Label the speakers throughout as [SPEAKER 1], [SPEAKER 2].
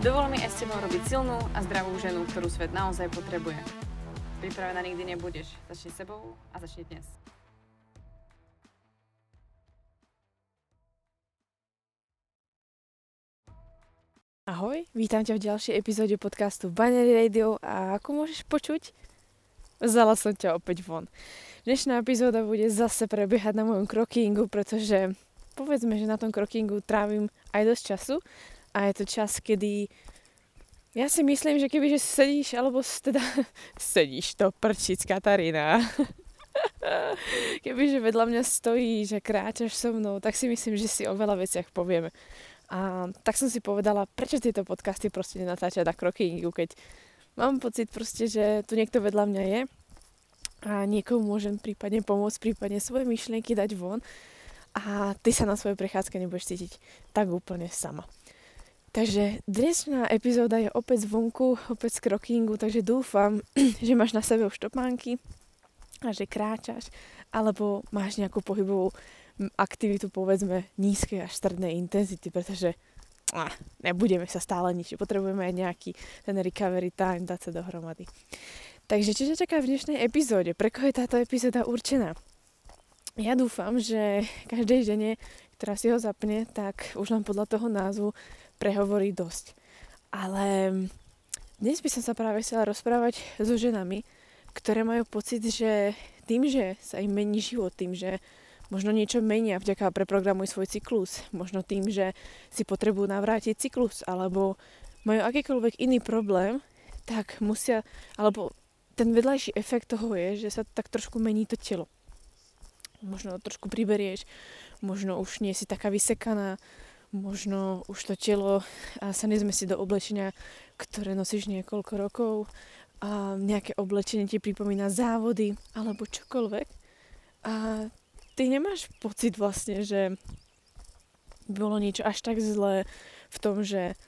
[SPEAKER 1] Dovol mi aj s tebou robiť silnú a zdravú ženu, ktorú svet naozaj potrebuje. Pripravená nikdy nebudeš. Začni sebou a začni dnes.
[SPEAKER 2] Ahoj, vítam ťa v ďalšej epizóde podcastu Binary Radio a ako môžeš počuť, vzala som ťa opäť von. Dnešná epizóda bude zase prebiehať na mojom krokingu, pretože povedzme, že na tom krokingu trávim aj dosť času a je to čas, kedy ja si myslím, že keby že sedíš, alebo teda sedíš to prčic Katarína. Kebyže vedľa mňa stojí, že kráčaš so mnou, tak si myslím, že si o veľa veciach povieme. A tak som si povedala, prečo tieto podcasty proste nenatáčať na krokingu, keď mám pocit proste, že tu niekto vedľa mňa je a niekomu môžem prípadne pomôcť, prípadne svoje myšlienky dať von a ty sa na svojej prechádzke nebudeš cítiť tak úplne sama. Takže dnešná epizóda je opäť zvonku, opäť z krokingu, takže dúfam, že máš na sebe už topánky a že kráčaš, alebo máš nejakú pohybovú aktivitu, povedzme, nízkej až strednej intenzity, pretože ah, nebudeme sa stále nič, potrebujeme aj nejaký ten recovery time dať sa dohromady. Takže čo ťa čaká v dnešnej epizóde? Pre koho je táto epizóda určená? Ja dúfam, že každej žene, ktorá si ho zapne, tak už len podľa toho názvu prehovorí dosť. Ale dnes by som sa práve chcela rozprávať so ženami, ktoré majú pocit, že tým, že sa im mení život, tým, že možno niečo menia vďaka preprogramuj svoj cyklus, možno tým, že si potrebujú navrátiť cyklus, alebo majú akýkoľvek iný problém, tak musia, alebo ten vedľajší efekt toho je, že sa tak trošku mení to telo. Možno trošku priberieš, možno už nie si taká vysekaná, možno už to telo sa nezmesí do oblečenia, ktoré nosíš niekoľko rokov a nejaké oblečenie ti pripomína závody alebo čokoľvek. A ty nemáš pocit vlastne, že bolo niečo až tak zlé v tom, že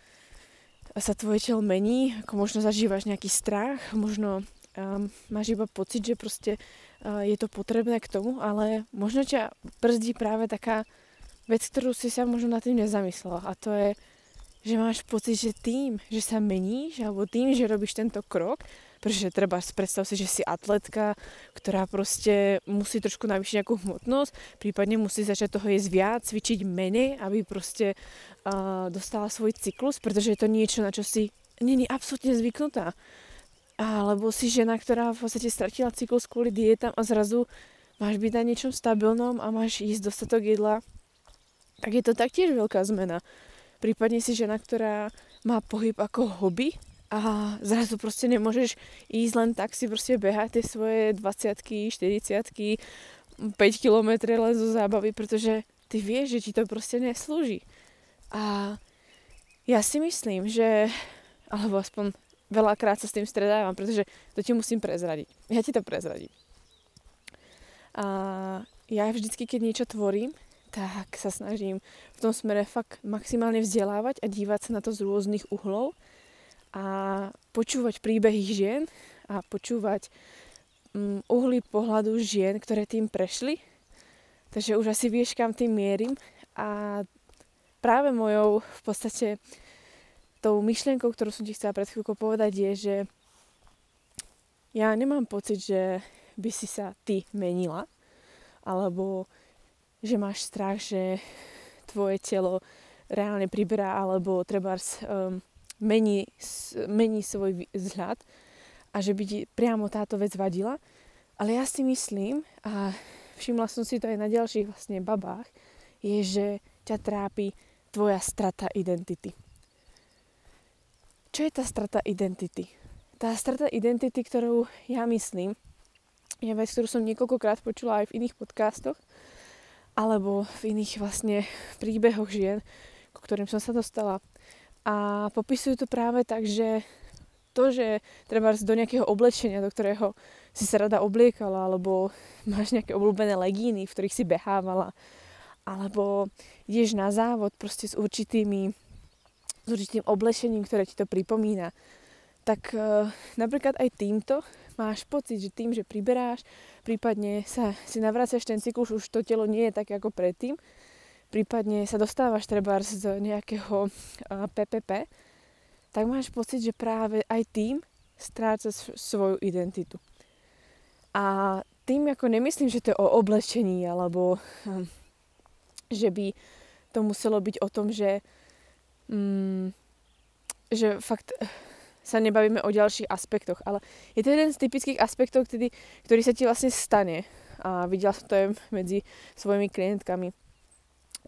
[SPEAKER 2] sa tvoje telo mení, ako možno zažívaš nejaký strach, možno um, máš iba pocit, že proste uh, je to potrebné k tomu, ale možno ťa brzdí práve taká vec, ktorú si sa možno na tým nezamyslela a to je, že máš pocit, že tým, že sa meníš alebo tým, že robíš tento krok, pretože treba predstav si, že si atletka, ktorá proste musí trošku navýšiť nejakú hmotnosť, prípadne musí začať toho jesť viac, cvičiť menej, aby proste uh, dostala svoj cyklus, pretože je to niečo, na čo si není absolútne zvyknutá. Alebo si žena, ktorá v podstate stratila cyklus kvôli dietám a zrazu máš byť na niečom stabilnom a máš jesť dostatok jedla tak je to taktiež veľká zmena. Prípadne si žena, ktorá má pohyb ako hobby a zrazu proste nemôžeš ísť len tak si proste behať tie svoje 20 40 5 km len zo zábavy, pretože ty vieš, že ti to proste neslúži. A ja si myslím, že, alebo aspoň veľakrát sa s tým stredávam, pretože to ti musím prezradiť. Ja ti to prezradím. A ja vždycky, keď niečo tvorím, tak sa snažím v tom smere fakt maximálne vzdelávať a dívať sa na to z rôznych uhlov a počúvať príbehy žien a počúvať um, uhly pohľadu žien, ktoré tým prešli. Takže už asi vieš, kam tým mierim. A práve mojou v podstate tou myšlienkou, ktorú som ti chcela pred chvíľkou povedať, je, že ja nemám pocit, že by si sa ty menila, alebo že máš strach, že tvoje telo reálne priberá alebo treba um, mení, mení svoj vzhľad a že by ti priamo táto vec vadila. Ale ja si myslím, a všimla som si to aj na ďalších vlastne babách, je, že ťa trápi tvoja strata identity. Čo je tá strata identity? Tá strata identity, ktorú ja myslím, je vec, ktorú som niekoľkokrát počula aj v iných podcastoch, alebo v iných vlastne príbehoch žien, ku ktorým som sa dostala. A popisujú to práve tak, že to, že treba do nejakého oblečenia, do ktorého si sa rada obliekala, alebo máš nejaké obľúbené legíny, v ktorých si behávala, alebo ideš na závod proste s určitými s určitým oblečením, ktoré ti to pripomína, tak e, napríklad aj týmto máš pocit, že tým, že priberáš, prípadne sa si navraciaš ten cyklus, už to telo nie je také ako predtým, prípadne sa dostávaš treba z nejakého PPP, tak máš pocit, že práve aj tým strácaš svoju identitu. A tým ako nemyslím, že to je o oblečení, alebo hm, že by to muselo byť o tom, že mm, že fakt sa nebavíme o ďalších aspektoch, ale je to jeden z typických aspektov, ktorý, ktorý sa ti vlastne stane. A videla som to aj medzi svojimi klientkami,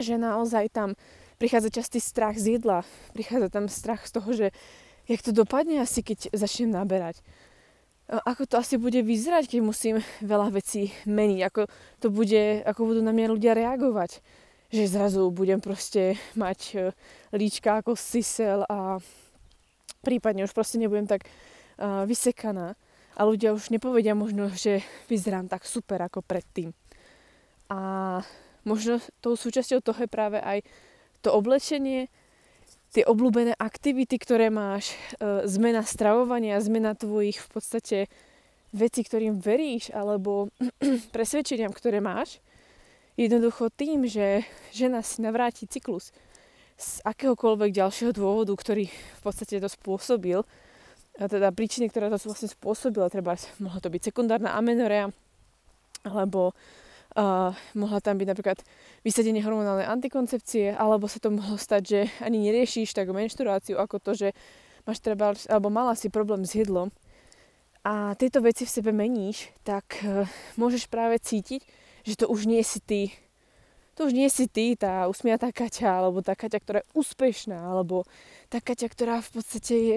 [SPEAKER 2] že naozaj tam prichádza častý strach z jedla, prichádza tam strach z toho, že jak to dopadne asi, keď začnem naberať. Ako to asi bude vyzerať, keď musím veľa vecí meniť, ako to bude, ako budú na mňa ľudia reagovať že zrazu budem proste mať e, líčka ako sisel a prípadne už proste nebudem tak uh, vysekaná. A ľudia už nepovedia možno, že vyzerám tak super ako predtým. A možno tou súčasťou toho je práve aj to oblečenie, tie obľúbené aktivity, ktoré máš, e, zmena stravovania, zmena tvojich v podstate veci, ktorým veríš, alebo presvedčeniam, ktoré máš, Jednoducho tým, že žena si navráti cyklus z akéhokoľvek ďalšieho dôvodu, ktorý v podstate to spôsobil, a teda príčiny, ktorá to vlastne spôsobila, treba, mohla to byť sekundárna amenorea, alebo uh, mohla tam byť napríklad vysadenie hormonálnej antikoncepcie, alebo sa to mohlo stať, že ani neriešiš tak menštruáciu, ako to, že máš treba, alebo mala si problém s jedlom a tieto veci v sebe meníš, tak uh, môžeš práve cítiť, že to už nie si ty. To už nie si ty, tá usmiatá Kaťa, alebo tá Kaťa, ktorá je úspešná, alebo tá Kaťa, ktorá v podstate je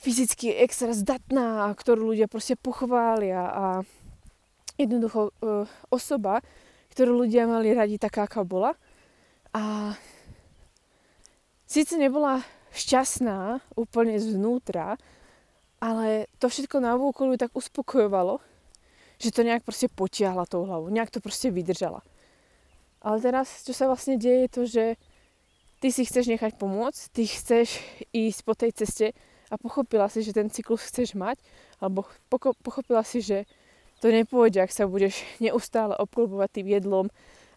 [SPEAKER 2] fyzicky extra zdatná, ktorú ľudia proste pochvália a jednoducho e, osoba, ktorú ľudia mali radi taká, aká bola. A síce nebola šťastná úplne zvnútra, ale to všetko na ju tak uspokojovalo, že to nejak proste potiahla tou hlavou, nejak to proste vydržala. Ale teraz, čo sa vlastne deje, je to, že ty si chceš nechať pomôcť, ty chceš ísť po tej ceste a pochopila si, že ten cyklus chceš mať, alebo pochopila si, že to nepôjde, ak sa budeš neustále obklubovať tým jedlom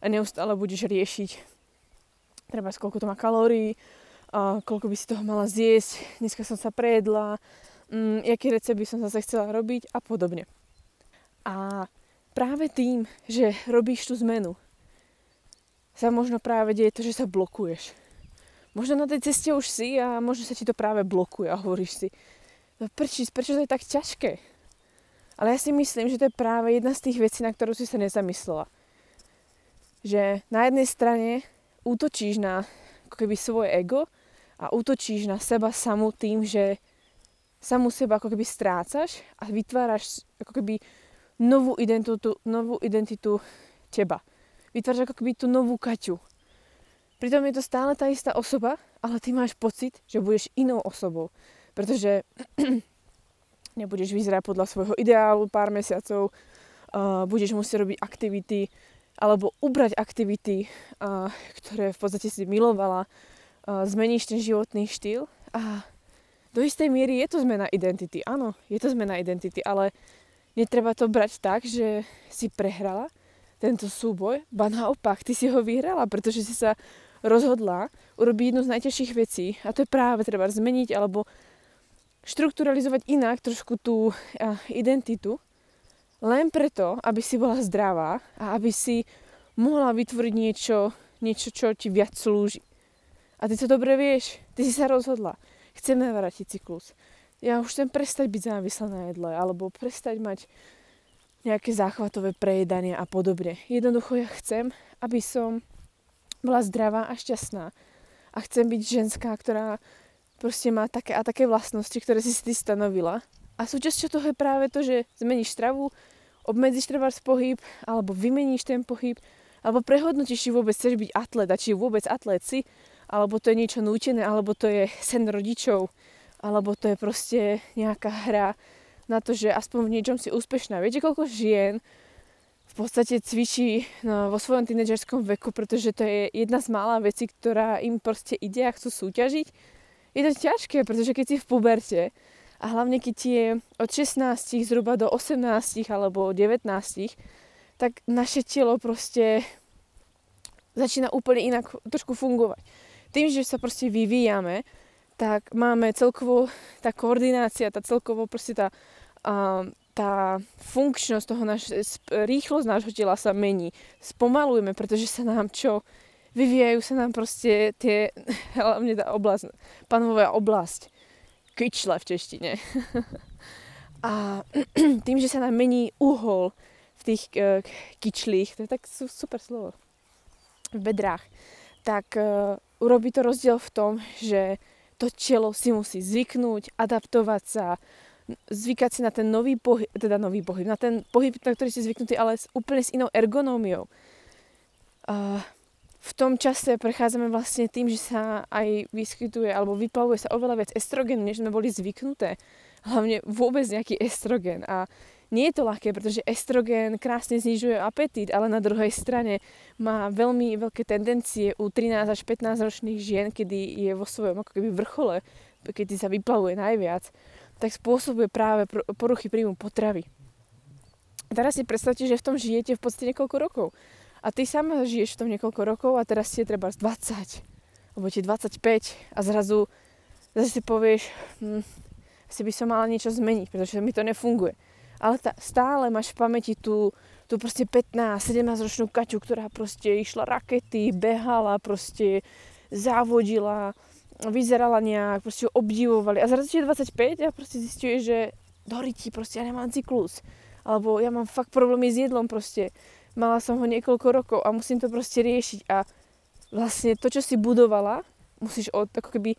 [SPEAKER 2] a neustále budeš riešiť treba koľko to má kalórií, a koľko by si toho mala zjesť, dneska som sa prejedla, mm, aký recept by som zase chcela robiť a podobne. A práve tým, že robíš tú zmenu, sa možno práve deje to, že sa blokuješ. Možno na tej ceste už si a možno sa ti to práve blokuje a hovoríš si, no prečo, prečo to je tak ťažké? Ale ja si myslím, že to je práve jedna z tých vecí, na ktorú si sa nezamyslela. Že na jednej strane útočíš na ako keby svoje ego a útočíš na seba samú tým, že samú seba ako keby strácaš a vytváraš ako keby novú identitu, novú identitu teba. Vytváraš ako keby tú novú Kaťu. Pritom je to stále tá istá osoba, ale ty máš pocit, že budeš inou osobou. Pretože nebudeš vyzerať podľa svojho ideálu pár mesiacov, uh, budeš musieť robiť aktivity alebo ubrať aktivity, uh, ktoré v podstate si milovala, uh, zmeníš ten životný štýl a do istej miery je to zmena identity. Áno, je to zmena identity, ale netreba to brať tak, že si prehrala tento súboj, ba naopak, ty si ho vyhrala, pretože si sa rozhodla urobiť jednu z najťažších vecí a to je práve treba zmeniť alebo štrukturalizovať inak trošku tú identitu, len preto, aby si bola zdravá a aby si mohla vytvoriť niečo, niečo, čo ti viac slúži. A ty to dobre vieš, ty si sa rozhodla. Chceme vrátiť cyklus ja už chcem prestať byť závislá na jedle alebo prestať mať nejaké záchvatové prejedanie a podobne. Jednoducho ja chcem, aby som bola zdravá a šťastná. A chcem byť ženská, ktorá proste má také a také vlastnosti, ktoré si ty stanovila. A súčasťou toho je práve to, že zmeníš stravu, obmedzíš trebárs pohyb, alebo vymeníš ten pohyb, alebo prehodnotíš, či vôbec chceš byť atlet a či vôbec atlet si, alebo to je niečo nútené, alebo to je sen rodičov, alebo to je proste nejaká hra na to, že aspoň v niečom si úspešná. Viete, koľko žien v podstate cvičí no, vo svojom tínedžerskom veku, pretože to je jedna z mála vecí, ktorá im proste ide a chcú súťažiť. Je to ťažké, pretože keď si v puberte a hlavne keď je od 16 zhruba do 18 alebo 19, tak naše telo proste začína úplne inak trošku fungovať. Tým, že sa proste vyvíjame, tak máme celkovo, tá koordinácia, tá celkovo proste tá, tá funkčnosť toho, naš, rýchlosť nášho tela sa mení. Spomalujeme, pretože sa nám čo? Vyvíjajú sa nám proste tie, hlavne tá oblasť, panová oblasť, kyčle v češtine. A tým, že sa nám mení uhol v tých uh, kyčlích, to je tak super slovo, v bedrách, tak uh, urobí to rozdiel v tom, že to telo si musí zvyknúť, adaptovať sa, zvykať si na ten nový pohyb, teda nový pohyb, na ten pohyb, na ktorý si zvyknutý, ale s, úplne s inou ergonómiou. Uh, v tom čase prechádzame vlastne tým, že sa aj vyskytuje alebo vyplavuje sa oveľa viac estrogenu, než sme boli zvyknuté. Hlavne vôbec nejaký estrogen. A nie je to ľahké, pretože estrogen krásne znižuje apetít, ale na druhej strane má veľmi veľké tendencie u 13 až 15 ročných žien, kedy je vo svojom ako keby vrchole, kedy sa vyplavuje najviac, tak spôsobuje práve poruchy príjmu potravy. Teraz si predstavte, že v tom žijete v podstate niekoľko rokov. A ty sama žiješ v tom niekoľko rokov a teraz si je treba 20, alebo ti 25 a zrazu, zrazu si povieš, hm, si by som mala niečo zmeniť, pretože mi to nefunguje ale tá, stále máš v pamäti tú, tú proste 15-17 ročnú kaču, ktorá proste išla rakety, behala, proste závodila, vyzerala nejak, proste ju obdivovali. A zrazu je 25 a proste zistuje, že doriti, proste ja nemám cyklus. Alebo ja mám fakt problémy s jedlom proste. Mala som ho niekoľko rokov a musím to proste riešiť. A vlastne to, čo si budovala, musíš od, ako keby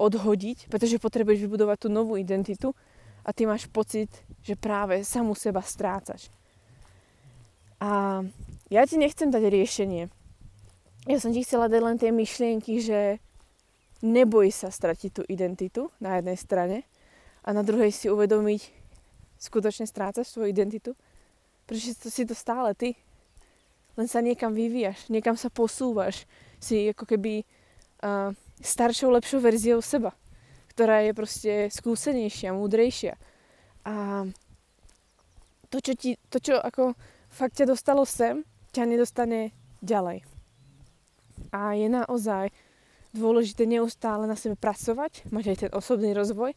[SPEAKER 2] odhodiť, pretože potrebuješ vybudovať tú novú identitu a ty máš pocit, že práve samú seba strácaš. A ja ti nechcem dať riešenie. Ja som ti chcela dať len tie myšlienky, že neboj sa stratiť tú identitu na jednej strane a na druhej si uvedomiť, skutočne strácaš svoju identitu, pretože to si to stále ty. Len sa niekam vyvíjaš, niekam sa posúvaš, si ako keby uh, staršou, lepšou verziou seba ktorá je proste skúsenejšia, múdrejšia. A to, čo, ti, to, čo ako fakt ťa dostalo sem, ťa nedostane ďalej. A je naozaj dôležité neustále na sebe pracovať, mať aj ten osobný rozvoj,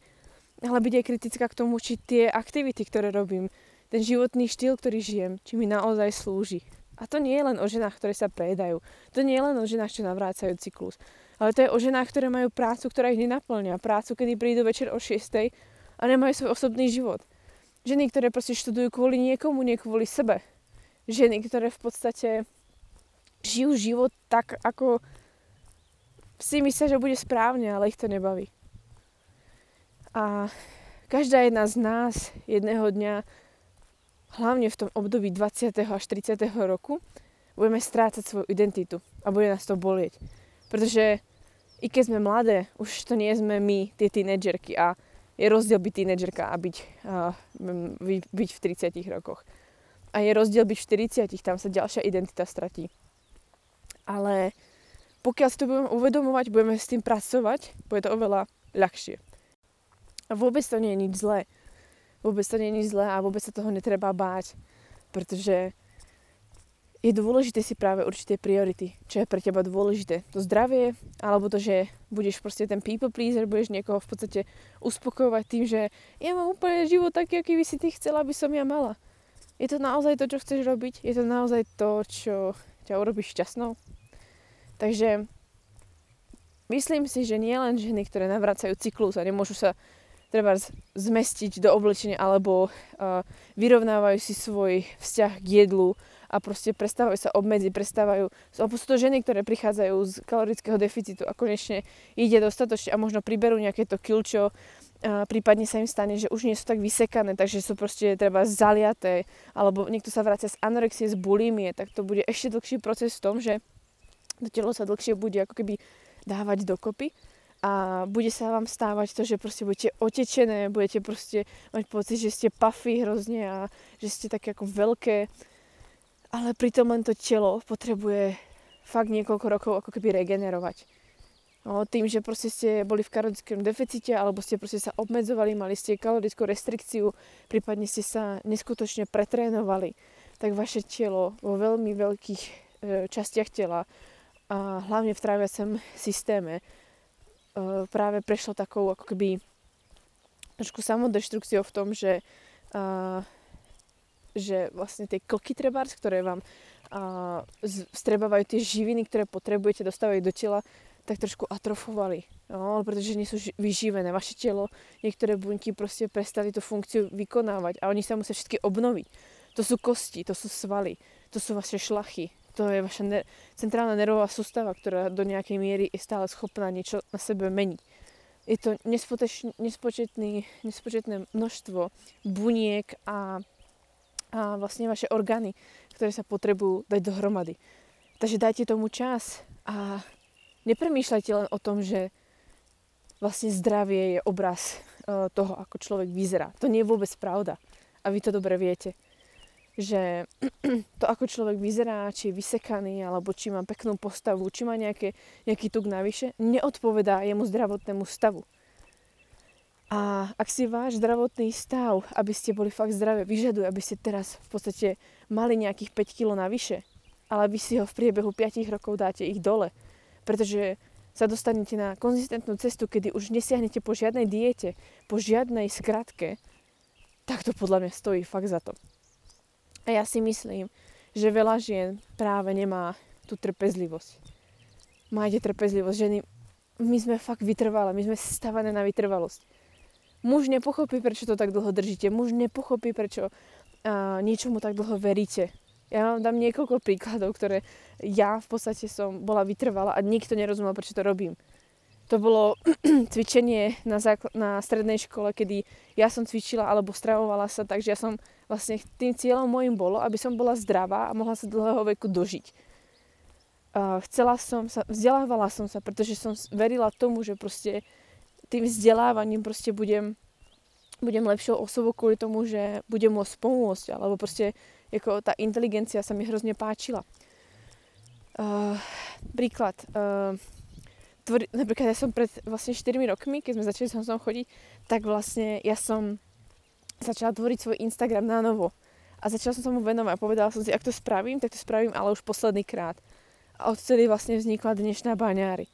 [SPEAKER 2] ale byť aj kritická k tomu, či tie aktivity, ktoré robím, ten životný štýl, ktorý žijem, či mi naozaj slúži. A to nie je len o ženách, ktoré sa prejedajú. To nie je len o ženách, čo navrácajú cyklus. Ale to je o ženách, ktoré majú prácu, ktorá ich nenaplňa. Prácu, kedy prídu večer o 6 a nemajú svoj osobný život. Ženy, ktoré proste študujú kvôli niekomu, nie kvôli sebe. Ženy, ktoré v podstate žijú život tak, ako si myslia, že bude správne, ale ich to nebaví. A každá jedna z nás jedného dňa, hlavne v tom období 20. až 30. roku, budeme strácať svoju identitu a bude nás to bolieť. Pretože i keď sme mladé, už to nie sme my, tie tínedžerky a je rozdiel byť tínedžerka a byť, uh, byť v 30 rokoch. A je rozdiel byť v 40, tam sa ďalšia identita stratí. Ale pokiaľ si to budeme uvedomovať, budeme s tým pracovať, bude to oveľa ľahšie. A vôbec to nie je nič zlé. Vôbec to nie je nič zlé a vôbec sa toho netreba báť. Pretože je dôležité si práve určité priority. Čo je pre teba dôležité? To zdravie, alebo to, že budeš proste ten people pleaser, budeš niekoho v podstate uspokojovať tým, že ja mám úplne život taký, aký by si ty chcela, aby som ja mala. Je to naozaj to, čo chceš robiť? Je to naozaj to, čo ťa urobí šťastnou? Takže myslím si, že nie len ženy, ktoré navracajú cyklus a nemôžu sa treba zmestiť do oblečenia alebo uh, vyrovnávajú si svoj vzťah k jedlu a proste prestávajú sa obmedziť, prestávajú, sú to ženy, ktoré prichádzajú z kalorického deficitu a konečne ide dostatočne a možno priberú nejaké to kilčo, a prípadne sa im stane, že už nie sú tak vysekané, takže sú proste treba zaliaté, alebo niekto sa vracia z anorexie, z bulimie, tak to bude ešte dlhší proces v tom, že to telo sa dlhšie bude ako keby dávať dokopy a bude sa vám stávať to, že proste budete otečené, budete proste mať pocit, že ste puffy hrozne a že ste také ako veľké, ale pritom len to telo potrebuje fakt niekoľko rokov ako keby regenerovať. No, tým, že proste ste boli v kaloriskom deficite alebo ste proste sa obmedzovali, mali ste kalorickú restrikciu, prípadne ste sa neskutočne pretrénovali, tak vaše telo vo veľmi veľkých e, častiach tela a hlavne v tráviacom systéme uh, práve prešlo takou ako keby trošku samodestrukciou v tom, že, uh, že vlastne tie klky trebárs, ktoré vám uh, strebávajú tie živiny, ktoré potrebujete, dostávajú do tela, tak trošku atrofovali. No, pretože nie sú vyživené. Vaše telo, niektoré bunky proste prestali tú funkciu vykonávať a oni sa musia všetky obnoviť. To sú kosti, to sú svaly, to sú vaše šlachy, to je vaša ne- centrálna nervová sústava, ktorá do nejakej miery je stále schopná niečo na sebe meniť. Je to nespočetný, nespočetné množstvo buniek a, a vlastne vaše orgány, ktoré sa potrebujú dať dohromady. Takže dajte tomu čas a nepremýšľajte len o tom, že vlastne zdravie je obraz uh, toho, ako človek vyzerá. To nie je vôbec pravda. A vy to dobre viete že to, ako človek vyzerá, či je vysekaný, alebo či má peknú postavu, či má nejaké, nejaký tuk navyše, neodpovedá jemu zdravotnému stavu. A ak si váš zdravotný stav, aby ste boli fakt zdravé, vyžaduje, aby ste teraz v podstate mali nejakých 5 kg navyše, ale vy si ho v priebehu 5 rokov dáte ich dole, pretože sa dostanete na konzistentnú cestu, kedy už nesiahnete po žiadnej diete, po žiadnej skratke, tak to podľa mňa stojí fakt za to. A ja si myslím, že veľa žien práve nemá tú trpezlivosť. Majte trpezlivosť. Ženy, my sme fakt vytrvalé, my sme stavané na vytrvalosť. Muž nepochopí, prečo to tak dlho držíte. Muž nepochopí, prečo uh, niečomu tak dlho veríte. Ja vám dám niekoľko príkladov, ktoré ja v podstate som bola vytrvala a nikto nerozumel, prečo to robím. To bolo cvičenie na, zákl- na strednej škole, kedy ja som cvičila alebo stravovala sa, takže ja som vlastne tým cieľom môjim bolo, aby som bola zdravá a mohla sa dlhého veku dožiť. Uh, chcela som sa, vzdelávala som sa, pretože som verila tomu, že proste tým vzdelávaním proste budem, budem lepšou osobou kvôli tomu, že budem môcť pomôcť, alebo proste ako tá inteligencia sa mi hrozne páčila. Uh, príklad. Uh, tvr- napríklad ja som pred vlastne 4 rokmi, keď sme začali som chodiť, tak vlastne ja som začala tvoriť svoj Instagram na novo. A začala som sa mu venovať a povedala som si, ak to spravím, tak to spravím ale už posledný krát. A odtedy vlastne vznikla dnešná baňári.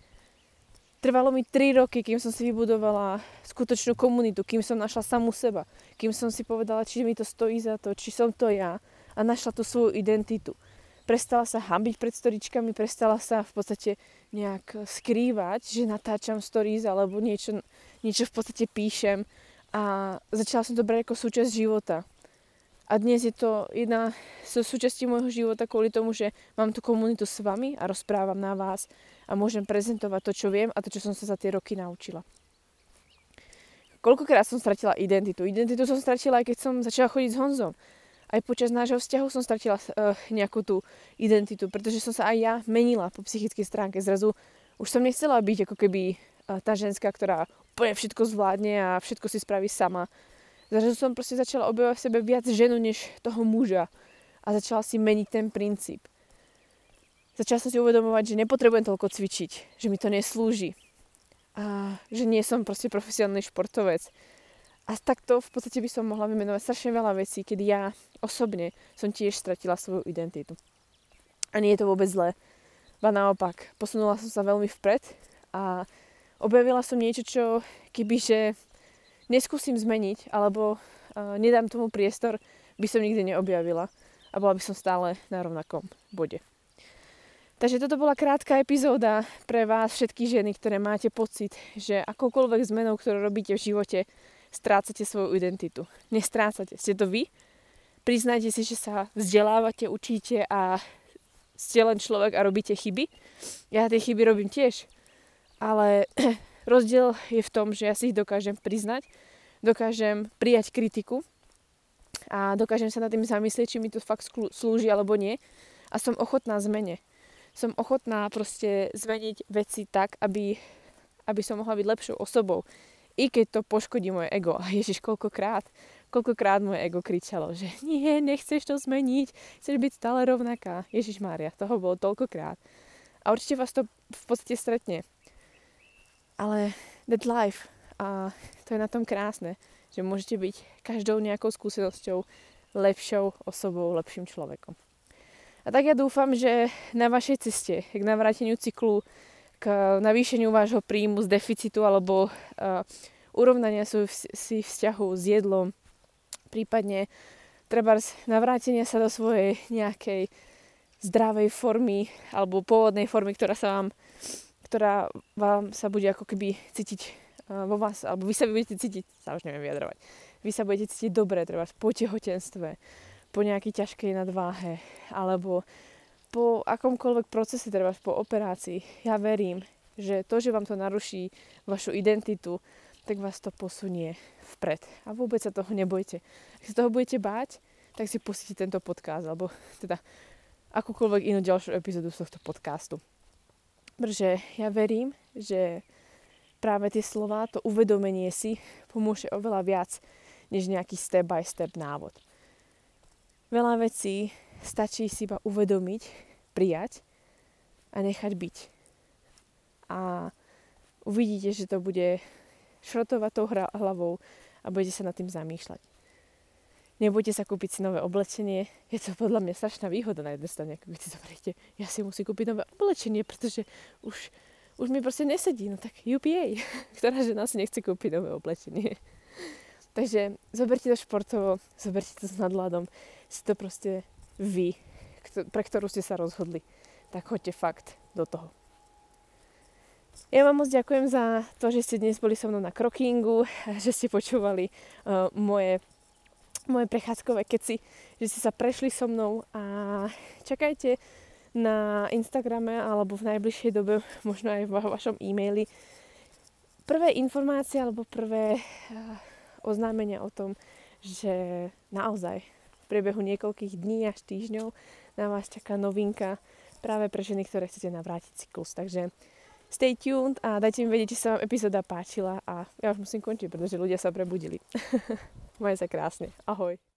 [SPEAKER 2] Trvalo mi 3 roky, kým som si vybudovala skutočnú komunitu, kým som našla samú seba, kým som si povedala, či mi to stojí za to, či som to ja a našla tú svoju identitu prestala sa hambiť pred storičkami, prestala sa v podstate nejak skrývať, že natáčam stories alebo niečo, niečo v podstate píšem a začala som to brať ako súčasť života. A dnes je to jedna zo súčastí môjho života kvôli tomu, že mám tú komunitu s vami a rozprávam na vás a môžem prezentovať to, čo viem a to, čo som sa za tie roky naučila. Koľkokrát som stratila identitu. Identitu som stratila aj keď som začala chodiť s Honzom aj počas nášho vzťahu som stratila uh, nejakú tú identitu, pretože som sa aj ja menila po psychickej stránke. Zrazu už som nechcela byť ako keby uh, tá ženská, ktorá úplne všetko zvládne a všetko si spraví sama. Zrazu som proste začala objavovať v sebe viac ženu než toho muža a začala si meniť ten princíp. Začala som si uvedomovať, že nepotrebujem toľko cvičiť, že mi to neslúži a že nie som proste profesionálny športovec a takto v podstate by som mohla vymenovať strašne veľa vecí, kedy ja osobne som tiež stratila svoju identitu. A nie je to vôbec zlé. Ba naopak, posunula som sa veľmi vpred a objavila som niečo, čo kebyže neskúsim zmeniť alebo uh, nedám tomu priestor, by som nikdy neobjavila a bola by som stále na rovnakom bode. Takže toto bola krátka epizóda pre vás, všetky ženy, ktoré máte pocit, že akoukoľvek zmenou, ktorú robíte v živote, strácate svoju identitu. Nestrácate. Ste to vy. Priznajte si, že sa vzdelávate, učíte a ste len človek a robíte chyby. Ja tie chyby robím tiež. Ale rozdiel je v tom, že ja si ich dokážem priznať, dokážem prijať kritiku a dokážem sa nad tým zamyslieť, či mi to fakt slúži alebo nie. A som ochotná zmene. Som ochotná proste zmeniť veci tak, aby aby som mohla byť lepšou osobou. I keď to poškodí moje ego. A Ježiš, koľkokrát, koľkokrát moje ego kričalo, že nie, nechceš to zmeniť, chceš byť stále rovnaká. Ježiš Mária, toho bolo toľkokrát. A určite vás to v podstate stretne. Ale that life. A to je na tom krásne, že môžete byť každou nejakou skúsenosťou lepšou osobou, lepším človekom. A tak ja dúfam, že na vašej ceste k navráteniu cyklu, k navýšeniu vášho príjmu z deficitu alebo uh, urovnania si vzťahu s jedlom, prípadne treba navrátenia sa do svojej nejakej zdravej formy alebo pôvodnej formy, ktorá sa vám, ktorá vám sa bude ako keby cítiť uh, vo vás, alebo vy sa budete cítiť, sa už neviem vyjadrovať, vy sa budete cítiť dobre, treba po tehotenstve, po nejakej ťažkej nadváhe alebo po akomkoľvek procese, treba po operácii. Ja verím, že to, že vám to naruší vašu identitu, tak vás to posunie vpred. A vôbec sa toho nebojte. Ak sa toho budete báť, tak si pustite tento podcast, alebo teda akúkoľvek inú ďalšiu epizódu z tohto podcastu. Pretože ja verím, že práve tie slova, to uvedomenie si pomôže oveľa viac, než nejaký step by step návod. Veľa vecí stačí si iba uvedomiť, prijať a nechať byť. A uvidíte, že to bude šrotovať tou hlavou a budete sa nad tým zamýšľať. Nebudete sa kúpiť si nové oblečenie. Je to podľa mňa strašná výhoda na jednej strane, ako keď si zoberiete, ja si musím kúpiť nové oblečenie, pretože už, už mi proste nesedí. No tak UPA, ktorá žena si nechce kúpiť nové oblečenie. Takže zoberte to športovo, zoberte to s nadladom, si to proste vy, pre ktorú ste sa rozhodli, tak choďte fakt do toho. Ja vám moc ďakujem za to, že ste dnes boli so mnou na krokingu, že ste počúvali uh, moje, moje prechádzkové keci, že ste sa prešli so mnou a čakajte na Instagrame alebo v najbližšej dobe, možno aj vo vašom e-maili, prvé informácie alebo prvé uh, oznámenia o tom, že naozaj priebehu niekoľkých dní až týždňov na vás čaká novinka práve pre ženy, ktoré chcete navrátiť cyklus. Takže stay tuned a dajte mi vedieť, či sa vám epizóda páčila a ja už musím končiť, pretože ľudia sa prebudili. Majte sa krásne. Ahoj.